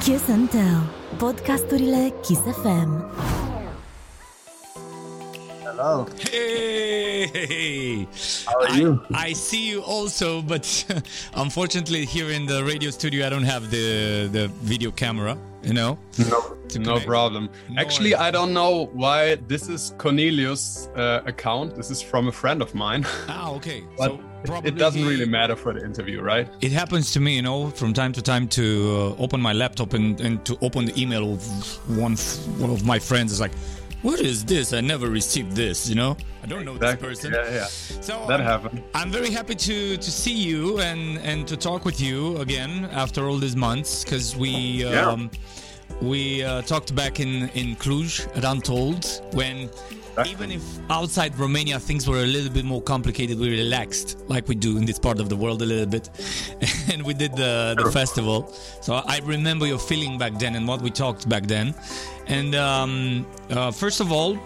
Kiss and Tell, podcasturile Kiss FM. Hello. Hey, How are you? I, I see you also, but unfortunately, here in the radio studio, I don't have the the video camera. You know, No. No connect. problem. No Actually, worries. I don't know why this is Cornelius' uh, account. This is from a friend of mine, Ah, okay. but so it- probably it doesn't really matter for the interview, right? It happens to me, you know, from time to time to uh, open my laptop and, and to open the email of one f- one of my friends is like, "What is this? I never received this." You know, I don't know Exactly. this person. Yeah, yeah. So That happened. I'm very happy to to see you and and to talk with you again after all these months because we Yeah. We uh, talked back in in Cluj at Untold when even if outside Romania things were a little bit more complicated, we relaxed like we do in this part of the world a little bit, and we did the the festival. So I remember your feeling back then and what we talked back then. And um, uh, first of all,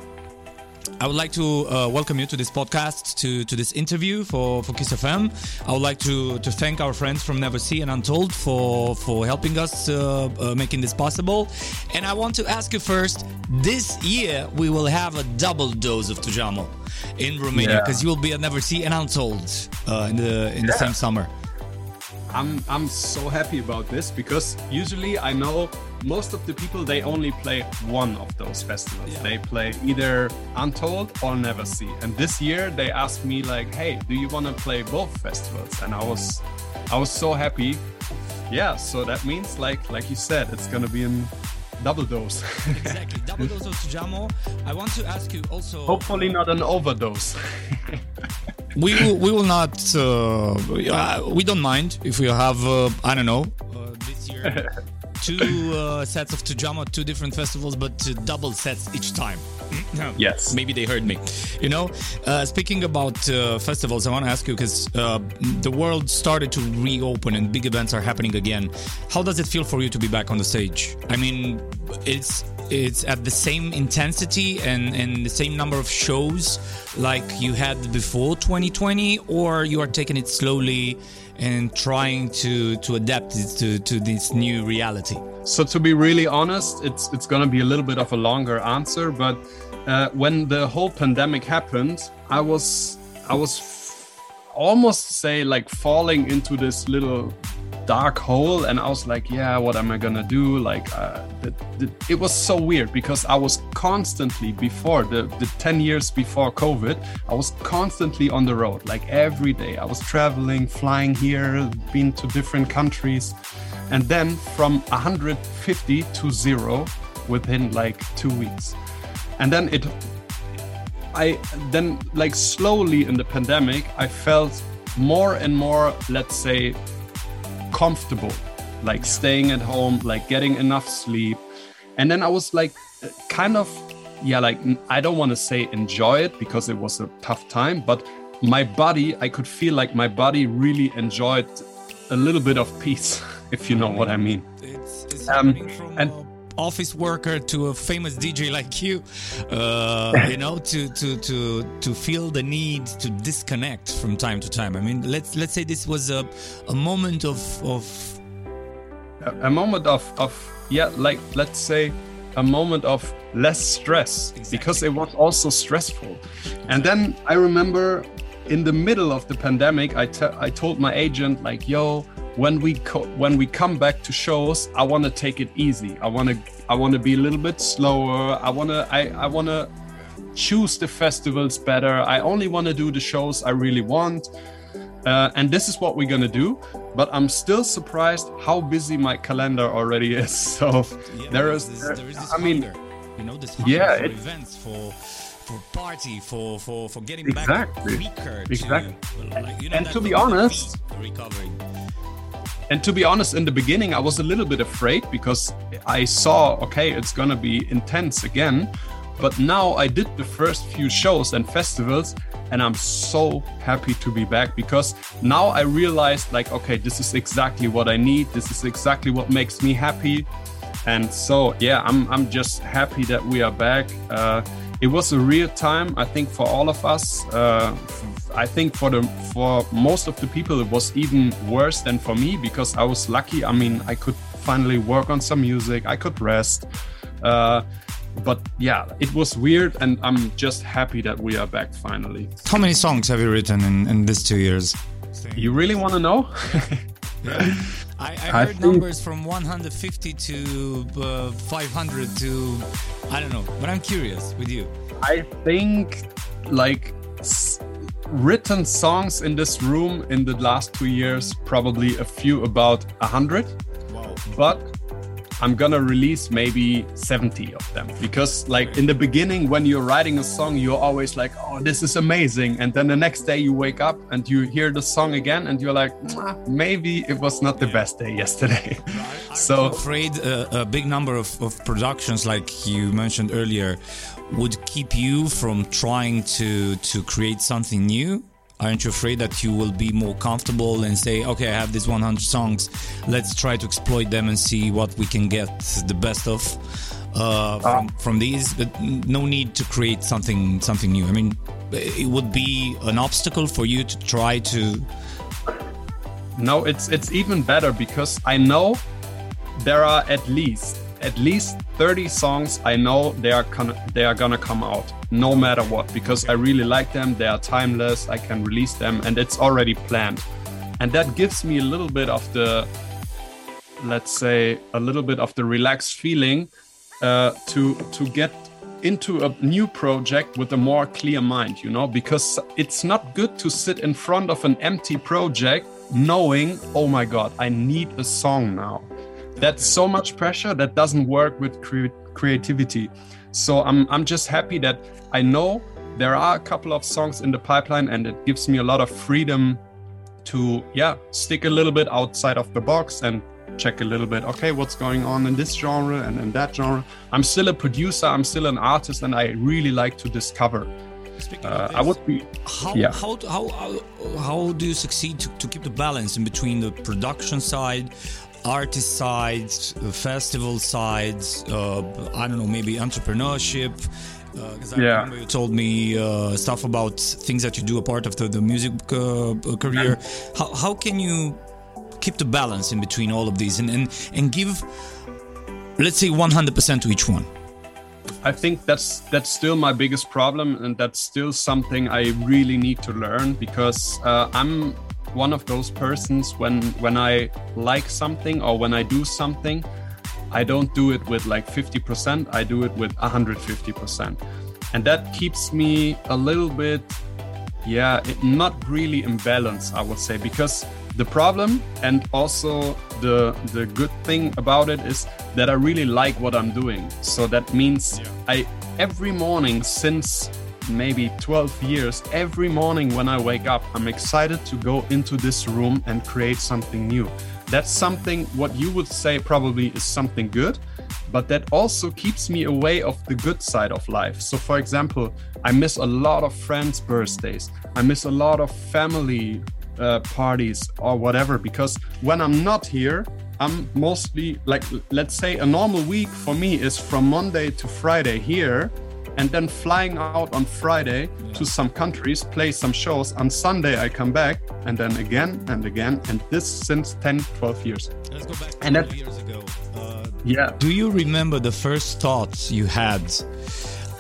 I would like to uh, welcome you to this podcast, to, to this interview for, for Kiss FM. I would like to, to thank our friends from Neversea and Untold for, for helping us uh, uh, making this possible. And I want to ask you first this year we will have a double dose of Tujamo in Romania Yeah. because you will be at Neversea and Untold uh, in the in the same summer. I'm I'm so happy about this because usually I know most of the people they only play one of those festivals. Yeah. They play either Untold or Neversea. And this year they asked me like, "Hey, do you want to play both festivals?" And I was I was so happy. Yeah, so that means like like you said, it's gonna be in double dose. Exactly, double dose of Tujamo. I want to ask you also. Hopefully not an overdose. we will, we will not uh, we don't mind if we have uh, i don't know uh, this year two uh, sets of Tujamo two different festivals but uh, double sets each time. Yes. maybe they heard me. You know uh, speaking about uh, festivals i want to ask you because uh, the world started to reopen and big events are happening again. How does it feel for you to be back on the stage? I mean it's it's at the same intensity and, and the same number of shows like you had before 2020 or you are taking it slowly and trying to to adapt to, to this new reality. So to be really honest, it's it's gonna be a little bit of a longer answer, but uh, when the whole pandemic happened, I was I was almost say like falling into this little dark hole, and I was like, yeah, what am I gonna do? Like, uh, the, the, it was so weird because I was constantly before the the ten years before COVID, I was constantly on the road, like every day. I was traveling, flying here, been to different countries and then from 150 to zero within like two weeks and then it i then like slowly in the pandemic i felt more and more let's say comfortable like staying at home like getting enough sleep. And then i was like uh, kind of yeah like I don't want to say enjoy it because it was a tough time but my body i could feel like my body really enjoyed a little bit of peace if you know what i mean. Um, and- office worker to a famous DJ like you, uh, you know, to, to to to feel the need to disconnect from time to time. I mean, let's let's say this was a a moment of of a, a moment of of yeah like let's say a moment of less stress because it was also stressful and then i remember in the middle of the pandemic I I told my agent like yo when we co- when we come back to shows i want to take it easy i want to i want to be a little bit slower i want to i i want to choose the festivals better i only want to do the shows i really want uh, and this is what we're gonna do. But I'm still surprised how busy my calendar already is. So yeah, there is, is this, there is this I mean, hunger, you know, this hunger Yeah, for events, for for party, for for for getting Exactly. back quicker. Exactly. To, like, you know, And to be honest- recovery. And to be honest, in the beginning, I was a little bit afraid because I saw, okay, it's gonna be intense again. But now I did the first few shows and festivals, and I'm so happy to be back because now I realized, like, okay, this is exactly what I need. This is exactly what makes me happy. And so, yeah, I'm, I'm just happy that we are back. Uh, it was a real time, I think, for all of us. Uh, I think for the for most of the people, it was even worse than for me because I was lucky. I mean, I could finally work on some music. I could rest. Uh, but yeah, it was weird, and I'm just happy that we are back finally. How many songs have you written in, in these two years? You really want to know? yeah. I, I heard I think... numbers from 150 to uh, 500 to I don't know, but I'm curious with you. I think like written songs in this room in the last two years, probably a few about a hundred. Wow. But I'm gonna release maybe 70 of them because, like, in the beginning, when you're writing a song, you're always like, oh, this is amazing. And then the next day you wake up and you hear the song again and you're like, maybe it was not the best day yesterday. So, afraid a, a big number of, of productions, like you mentioned earlier, would keep you from trying to to create something new. Aren't you afraid that you will be more comfortable and say okay i have these 100 songs. Let's try to exploit them and see what we can get the best of uh, from, from these. But no need to create something something new. I mean it would be an obstacle for you to try to no it's it's even better because i know there are at least at least 30 songs I know they are gonna, they are gonna come out no matter what because I really like them. They are timeless. I can release them and it's already planned. And that gives me a little bit of the let's say a little bit of the relaxed feeling uh, to to get into a new project with a more clear mind, you know, because it's not good to sit in front of an empty project knowing, oh my God, I need a song now that's so much pressure that doesn't work with cre- creativity. So I'm I'm just happy that I know there are a couple of songs in the pipeline and it gives me a lot of freedom to yeah stick a little bit outside of the box and check a little bit okay what's going on in this genre and in that genre i'm still a producer i'm still an artist and i really like to discover uh, I would be. How, yeah. how, how, how, how do you succeed to, to keep the balance in between the production side artist sides, festival sides, uh, I don't know, maybe entrepreneurship. Because uh, I yeah. remember you told me uh, stuff about things that you do a part of the, the music uh, career. How, how can you keep the balance in between all of these and, and, and give, let's say, 100% to each one? I think that's that's still my biggest problem, and that's still something I really need to learn because uh, I'm one of those persons when when I like something or when I do something, I don't do it with like 50%, I do it with 150%. And that keeps me a little bit yeah, it, not really in balance, I would say, because the problem and also the the good thing about it is that I really like what I'm doing. So that means yeah. I every morning since maybe 12 years, every morning when I wake up, I'm excited to go into this room and create something new. That's something what you would say probably is something good, but that also keeps me away of the good side of life. So, for example, I miss a lot of friends' birthdays, I miss a lot of family uh, parties or whatever, because when I'm not here, I'm mostly like, let's say a normal week for me is from Monday to Friday here and then flying out on Friday yeah. to some countries, play some shows. On Sunday, I come back, and then again and again, and this since 10, 12 years. Let's go back and 12 years ago. Uh, yeah. Do you remember the first thoughts you had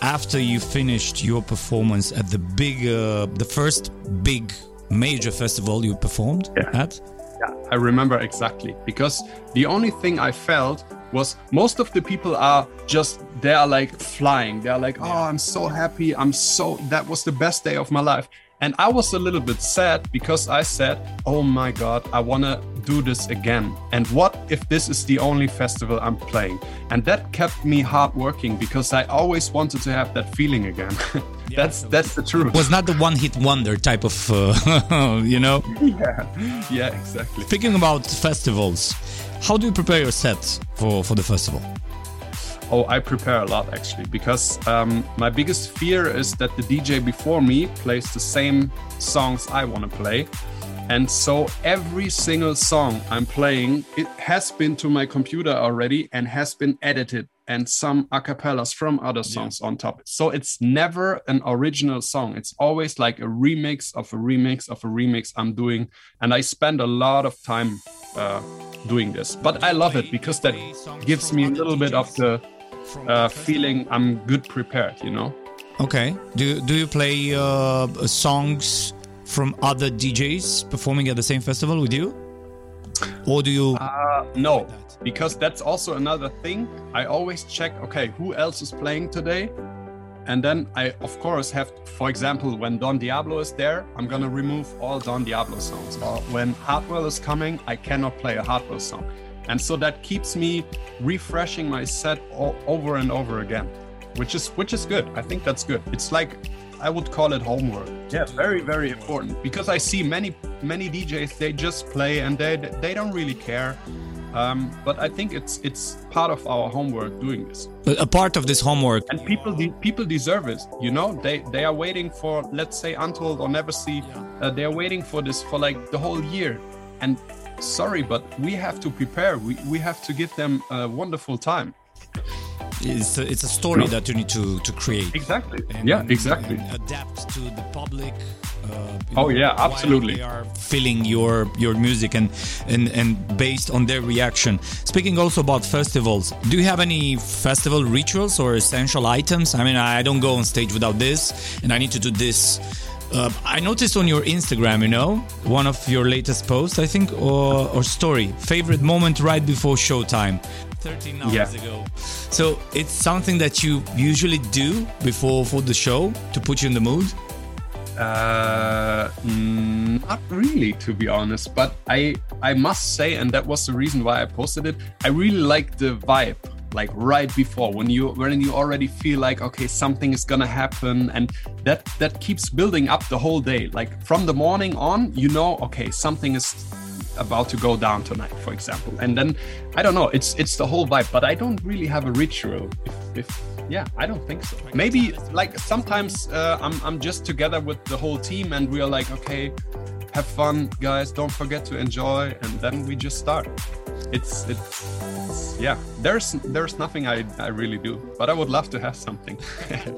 after you finished your performance at the big, uh, the first big major festival you performed yeah. at? Yeah, I remember exactly because the only thing I felt was most of the people are just they are like flying. They're like oh i'm so happy. I'm so that was the best day of my life. And i was a little bit sad because i said oh my god i want to do this again. And what if this is the only festival i'm playing? And that kept me hard working because i always wanted to have that feeling again. Yeah, that's that's the truth. Was not the one hit wonder type of uh, you know? Yeah yeah exactly. Speaking about festivals how do you prepare your sets for, for the festival? Oh, I prepare a lot actually, because um, my biggest fear is that the DJ before me plays the same songs I want to play. And so every single song I'm playing, it has been to my computer already and has been edited and some acapellas from other songs yeah. on top. So it's never an original song. It's always like a remix of a remix of a remix I'm doing. And I spend a lot of time uh, doing this. But I love it because that gives me a little bit of the uh, feeling I'm good prepared, you know? Okay. Do, do you play uh, songs from other DJs performing at the same festival with you? Or do you? Uh, no, because that's also another thing. I always check, okay, who else is playing today? And then I, of course, have, for example, when Don Diablo is there, I'm gonna remove all Don Diablo songs. Or when Hardwell is coming, I cannot play a Hardwell song. And so that keeps me refreshing my set over and over again, which is which is good. I think that's good. It's like I would call it homework. Yeah, very very important because I see many many DJs they just play and they they don't really care. Um, but I think it's it's part of our homework doing this. A part of this homework, and people de- people deserve it. You know, they they are waiting for let's say Untold or Neversea. Uh, they are waiting for this for like the whole year, and sorry, but we have to prepare. We we have to give them a wonderful time it's a, it's a story that you need to to create exactly and, yeah exactly and adapt to the public uh, oh yeah absolutely they are feeling your your music and and and based on their reaction speaking also about festivals do you have any festival rituals or essential items i mean i don't go on stage without this and i need to do this uh, I noticed on your Instagram, you know, one of your latest posts, I think, or, or story, favorite moment right before showtime. 13 hours yeah. ago. So it's something that you usually do before for the show to put you in the mood. Uh, not really, to be honest. But I I must say, and that was the reason why I posted it. I really like the vibe like right before when you when you already feel like okay something is gonna happen and that that keeps building up the whole day like from the morning on you know okay something is about to go down tonight, for example. And then I don't know, it's it's the whole vibe, but I don't really have a ritual. If, if yeah, I don't think so. Maybe like sometimes uh, I'm I'm just together with the whole team and we are like, okay, have fun, guys. Don't forget to enjoy, and then we just start. It's it's yeah. There's there's nothing I, I really do, but I would love to have something.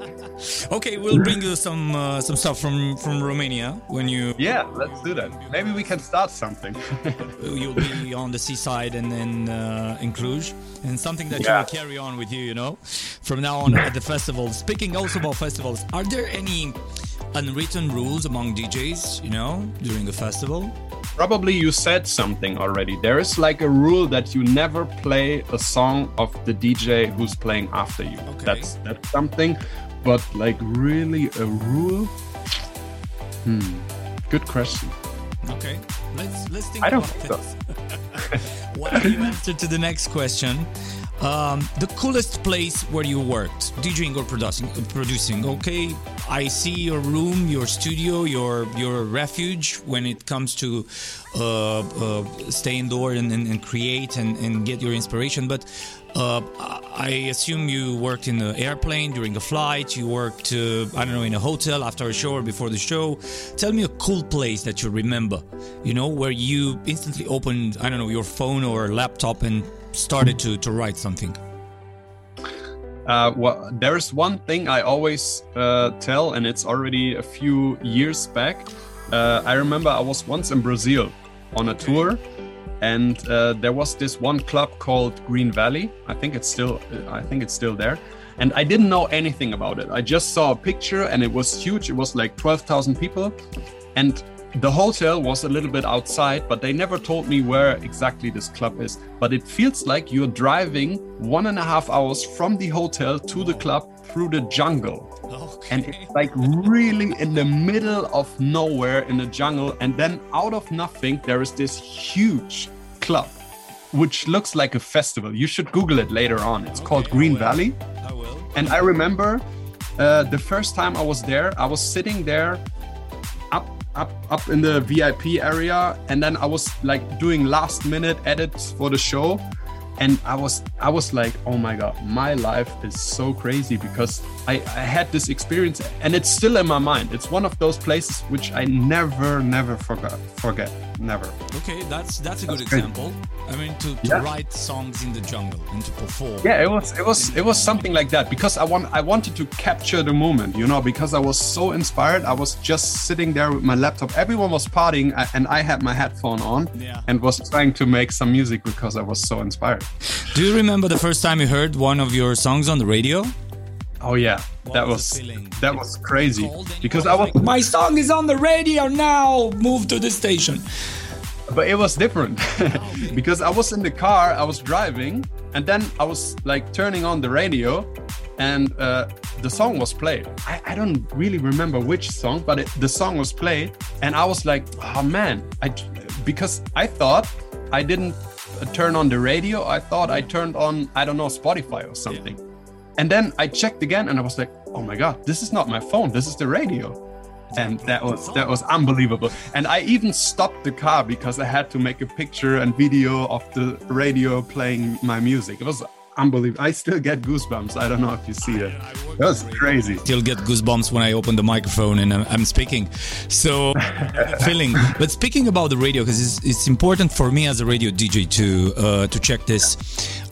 okay, we'll bring you some uh, some stuff from from Romania when you. Yeah, let's do that. Maybe we can start something. You'll be on the seaside and then uh, in Cluj, and something that yeah. you will carry on with you. You know, from now on at the festival. Speaking also about festivals, are there any unwritten rules among DJs? You know, during a festival? Probably you said something already. There is like a rule that you never play a song of the DJ who's playing after you. Okay. That's that's something, but like really a rule. Hmm. Good question. Okay, let's let's think. I don't think so. While you answer to the next question, um, the coolest place where you worked, DJing or producing. Producing, okay. I see your room, your studio, your your refuge when it comes to uh, uh, stay indoor and, and, and create and, and, get your inspiration. But uh, I assume you worked in an airplane during a flight. You worked, uh, I don't know, in a hotel after a show or before the show. Tell me a cool place that you remember. You know, where you instantly opened, I don't know, your phone or laptop and started to, to write something? Uh, well, there's one thing I always uh, tell, and it's already a few years back. Uh, I remember I was once in Brazil on a tour, and uh, there was this one club called Green Valley. I think it's still, I think it's still there. And I didn't know anything about it. I just saw a picture, and it was huge. It was like 12,000 people, and the hotel was a little bit outside, but they never told me where exactly this club is. But it feels like you're driving one and a half hours from the hotel to the club through the jungle. Okay. And it's like really in the middle of nowhere in the jungle. And then out of nothing, there is this huge club, which looks like a festival. You should Google it later on. It's okay, called Green I Valley. I will. And I remember uh, the first time I was there, I was sitting there up up in the VIP area, and then I was like doing last minute edits for the show, and I was I was like, oh my god, my life is so crazy because I, I had this experience and it's still in my mind. It's one of those places which I never never forgot forget never. Okay, that's that's a good That's great. example. I mean, to, to Yeah. write songs in the jungle and to perform. Yeah, it was it was it was something like that because I want I wanted to capture the moment, you know, because I was so inspired. I was just sitting there with my laptop. Everyone was partying and I had my headphone on Yeah. and was trying to make some music because I was so inspired. Do you remember the first time you heard one of your songs on the radio? Oh yeah, What that was was that was crazy because I was my song is on the radio now. Move to the station. but it was different because I was in the car, I was driving, and then I was like turning on the radio, and uh, the song was played. I, I don't really remember which song, but it, the song was played, and I was like, oh man, I because I thought I didn't uh, turn on the radio. I thought I turned on I don't know Spotify or something, and then I checked again, and I was like, oh my god, this is not my phone. This is the radio and that was that was unbelievable and i even stopped the car because i had to make a picture and video of the radio playing my music it was unbelievable i still get goosebumps i don't know if you see it that was crazy Still get goosebumps when I open the microphone and I'm, speaking. So, feeling. But speaking about the radio, because it's, it's important for me as a radio DJ to uh, to check this.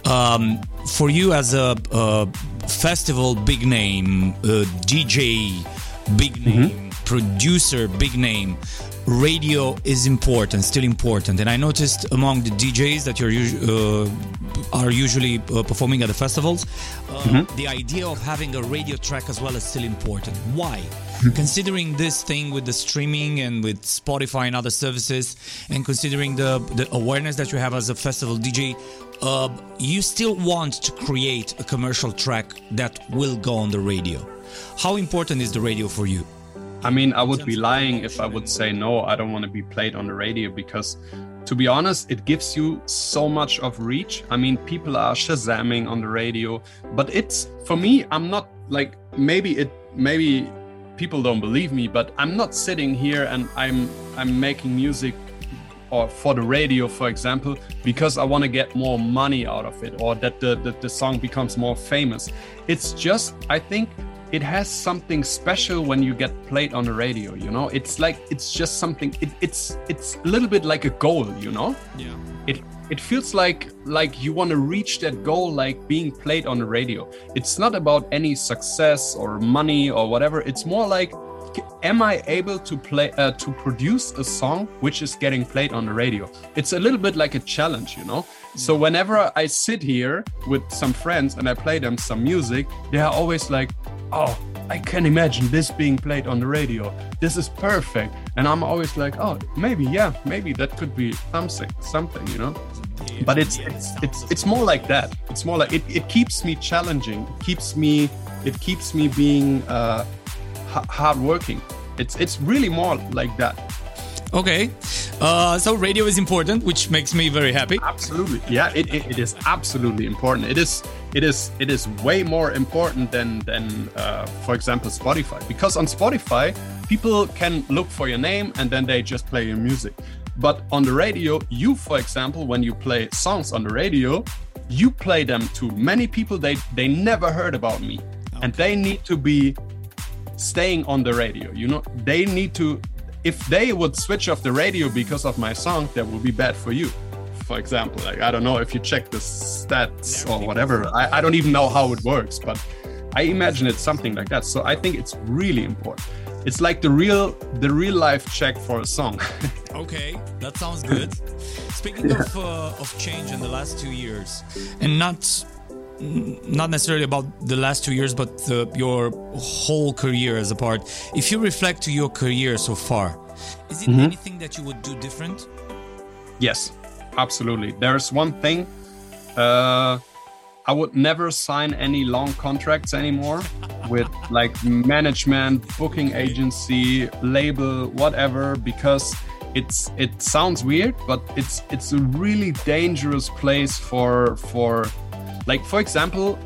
Um, for you as a, uh festival big name, uh, DJ big name, producer big name, radio is important, still important. And I noticed among the DJs that you're uh, are usually uh, performing at the festivals, uh, the idea of having a radio track as well is still important. Why? Considering this thing with the streaming and with Spotify and other services, and considering the, the awareness that you have as a festival DJ, uh, you still want to create a commercial track that will go on the radio. How important is the radio for you? I mean, I would be lying if I would say no, I don't want to be played on the radio because to be honest, it gives you so much of reach. I mean, people are shazamming on the radio, but it's for me, I'm not like maybe it maybe people don't believe me, but I'm not sitting here and I'm I'm making music or for the radio, for example, because I want to get more money out of it or that the, the, the song becomes more famous. It's just, I think it has something special when you get played on the radio, you know? It's like, it's just something, it, it's, it's a little bit like a goal, you know? Yeah. It, it feels like like you want to reach that goal like being played on the radio it's not about any success or money or whatever it's more like am i able to play uh, to produce a song which is getting played on the radio? It's a little bit like a challenge you know? So whenever i sit here with some friends and i play them some music they are always like oh i can imagine this being played on the radio. This is perfect. And i'm always like oh maybe yeah maybe that could be something something you know? But it's it's it's it's more like that. It's more like it, it keeps me challenging. It keeps me it keeps me being uh h- hard working. It's it's really more like that. Okay. Uh, so radio is important, which makes me very happy. absolutely. Yeah it, it, it is absolutely important. It is it is it is way more important than than uh, for example spotify. Because on spotify people can look for your name and then they just play your music. But on the radio you for example when you play songs on the radio you play them to many people they they never heard about me. And they need to be staying on the radio you know? They need to if they would switch off the radio because of my song that would be bad for you. For example like i don't know if you check the stats or whatever. I, I don't even know how it works but i imagine it's something like that. So i think it's really important. It's like the real the real life check for a song. Okay, that sounds good. Speaking of uh, of change in the last two years, and not not necessarily about the last two years, but the, your whole career as a part. If you reflect to your career so far, is it anything that you would do different? Yes, absolutely. There's one thing. Uh, I would never sign any long contracts anymore with like management, booking agency, label, whatever, because it's it sounds weird, but it's it's a really dangerous place for for like for example,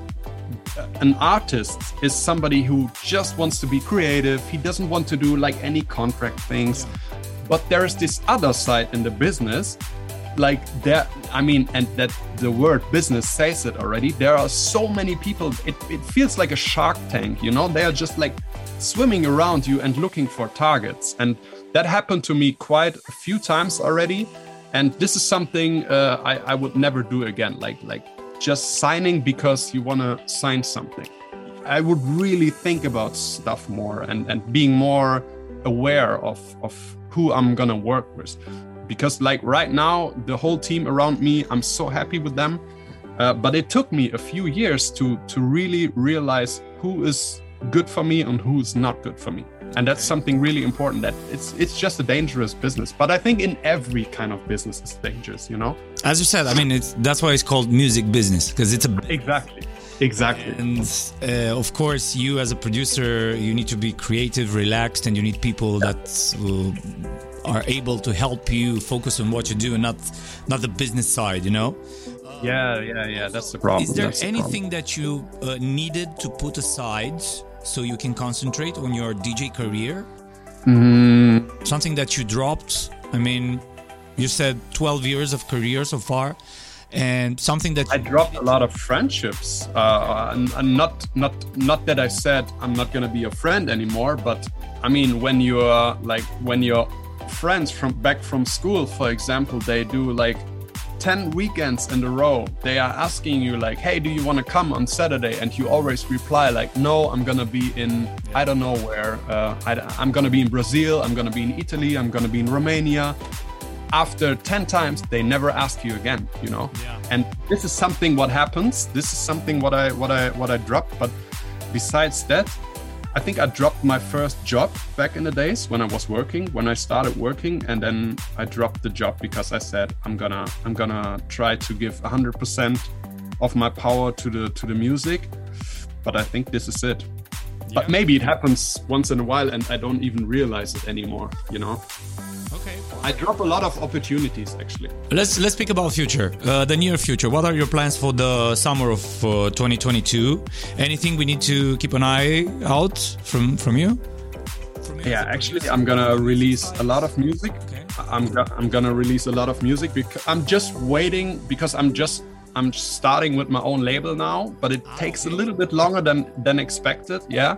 an artist is somebody who just wants to be creative. He doesn't want to do like any contract things. But there's this other side in the business like there i mean and that the word business says it already there are so many people it, it feels like a shark tank you know? They are just like swimming around you and looking for targets. And that happened to me quite a few times already. And this is something uh, I, I would never do again. Like like just signing because you want to sign something. I would really think about stuff more and and being more aware of of who i'm gonna work with. Because like right now the whole team around me i'm so happy with them. Uh, but it took me a few years to to really realize who is good for me and who's not good for me. And that's something really important that it's it's just a dangerous business. But i think in every kind of business it's dangerous you know as you said i mean it's that's why it's called music business because it's a exactly. Exactly. And uh, of course you as a producer you need to be creative relaxed and you need people that will are able to help you focus on what you do and not not the business side you know? Yeah yeah yeah. That's the problem. Is there that's anything that you uh, needed to put aside so you can concentrate on your dj career? Mm. something that you dropped? I mean you said 12 years of career so far and something that I dropped a lot of friendships. Uh, and, and not not not that I said I'm not gonna be a friend anymore, but I mean when you're like when you're friends from back from school, for example, they do like 10 weekends in a row. They are asking you, like, hey, do you want to come on Saturday? And you always reply, like, no, I'm going to be in, I don't know where. Uh, I, going to be in Brazil. I'm going to be in Italy. I'm going to be in Romania. After 10 times, they never ask you again, you know? Yeah. And this is something what happens. This is something what I, what I, what I dropped. But besides that, I think I dropped my first job back in the days when I was working, when I started working, and then I dropped the job because I said I'm gonna I'm gonna try to give 100% of my power to the to the music. But I think this is it. Yeah. But maybe it happens once in a while and I don't even realize it anymore, you know. I drop a lot of opportunities actually. Let's let's speak about future, uh, the near future. What are your plans for the summer of uh, 2022? Anything we need to keep an eye out from from you? From yeah, actually, I'm gonna release a lot of music. Okay. I'm I'm gonna release a lot of music because I'm just waiting because I'm just I'm starting with my own label now, but it takes a little bit longer than than expected. Yeah.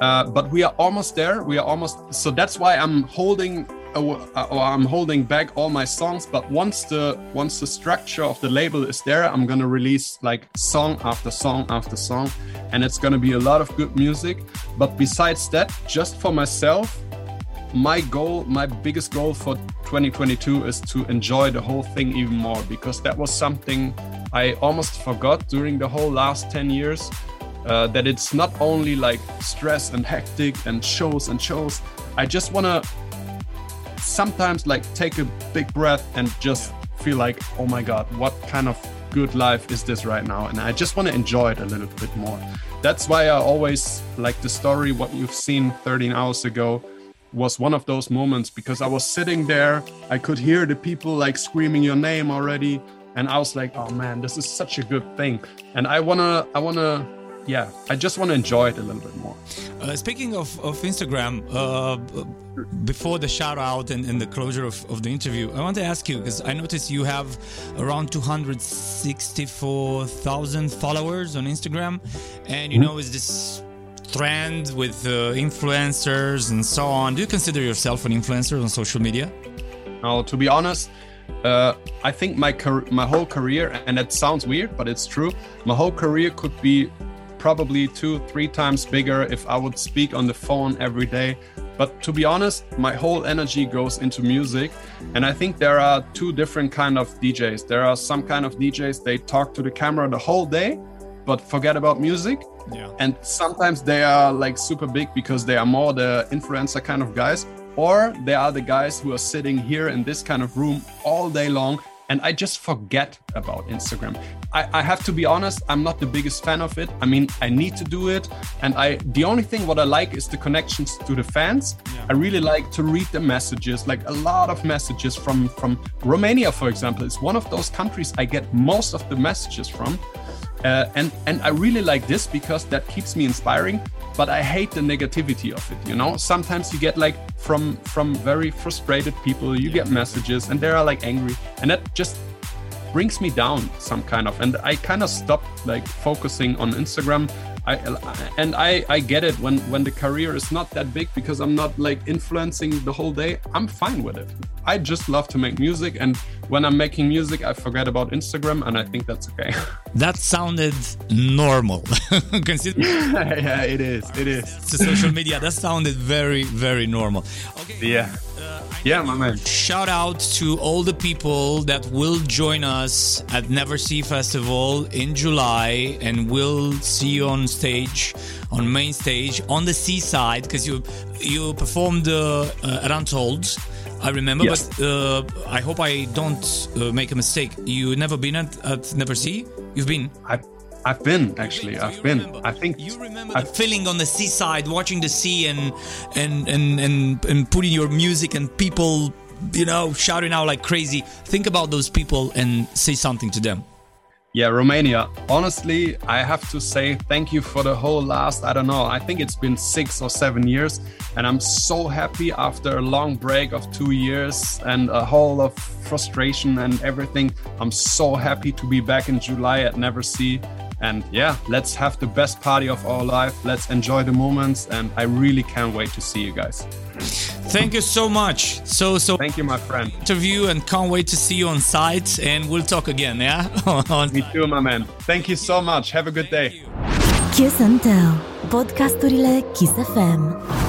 Uh, but we are almost there. We are almost. So that's why I'm holding or I'm holding back all my songs. But once the once the structure of the label is there, I'm gonna release like song after song after song, and it's gonna be a lot of good music. But besides that, just for myself, my goal, my biggest goal for 2022 is to enjoy the whole thing even more because that was something I almost forgot during the whole last 10 years. Uh, that it's not only like stress and hectic and shows and shows. I just want to sometimes like take a big breath and just feel like, oh my God, what kind of good life is this right now? And I just want to enjoy it a little bit more. That's why I always like the story, what you've seen 13 hours ago was one of those moments because I was sitting there, I could hear the people like screaming your name already. And I was like, oh man, this is such a good thing. And I wanna, I wanna yeah, I just want to enjoy it a little bit more. Uh, speaking of, of Instagram, uh, before the shout out and, and the closure of, of, the interview, I want to ask you because I noticed you have around 264,000 followers on Instagram, and you mm-hmm. know, is this trend with uh, influencers and so on? Do you consider yourself an influencer on social media? No, to be honest, uh, I think my my whole career, and it sounds weird, but it's true. My whole career could be probably two, three times bigger if I would speak on the phone every day. But to be honest, my whole energy goes into music. And I think there are two different kind of DJs. There are some kind of DJs, they talk to the camera the whole day, but forget about music. Yeah. And sometimes they are like super big because they are more the influencer kind of guys. Or they are the guys who are sitting here in this kind of room all day long and I just forget about Instagram. I, I, have to be honest, I'm not the biggest fan of it. I mean, I need to do it, and I the only thing what I like is the connections to the fans. Yeah. I really like to read the messages, like a lot of messages from from Romania, for example. It's one of those countries I get most of the messages from, uh, and and I really like this because that keeps me inspiring. but I hate the negativity of it. You know, sometimes you get like from from very frustrated people, you get messages and they are like angry, and that just brings me down some kind of and i kind of stopped like focusing on instagram I, and I, I get it when when the career is not that big because I'm not like influencing the whole day. I'm fine with it. I just love to make music, and when I'm making music, I forget about Instagram, and I think that's okay. That sounded normal. yeah, it is. It is. To social media, that sounded very very normal. Okay. Yeah. Yeah, my man. Shout out to all the people that will join us at Neversea Festival in July, and we'll see you on stage, on main stage, on the seaside, because you you performed uh, uh, at Untold. I remember, Yes. but uh, I hope I don't uh, make a mistake. You never been at, at Neversea? You've been. I've I've been actually. So I've been. remember- I think you remember I- the feeling on the seaside, watching the sea and and and and and putting your music and people, you know, shouting out like crazy. Think about those people and say something to them. Yeah, Romania. Honestly, I have to say thank you for the whole last, I don't know, I think it's been six or seven years. And I'm so happy after a long break of two years and a whole of frustration and everything. I'm so happy to be back in July at Neversea. And yeah, let's have the best party of our life. Let's enjoy the moments. And I really can't wait to see you guys. Thank you so much. So so Thank you, my friend. interview and can't wait to see you on site and we'll talk again. Yeah. Me too, my man. Thank you so much. Have a good day. Kiss and Tell. Podcasturile Kiss FM.